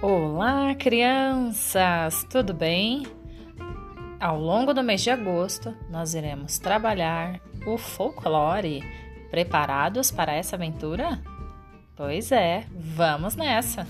Olá, crianças! Tudo bem? Ao longo do mês de agosto, nós iremos trabalhar o folclore. Preparados para essa aventura? Pois é, vamos nessa!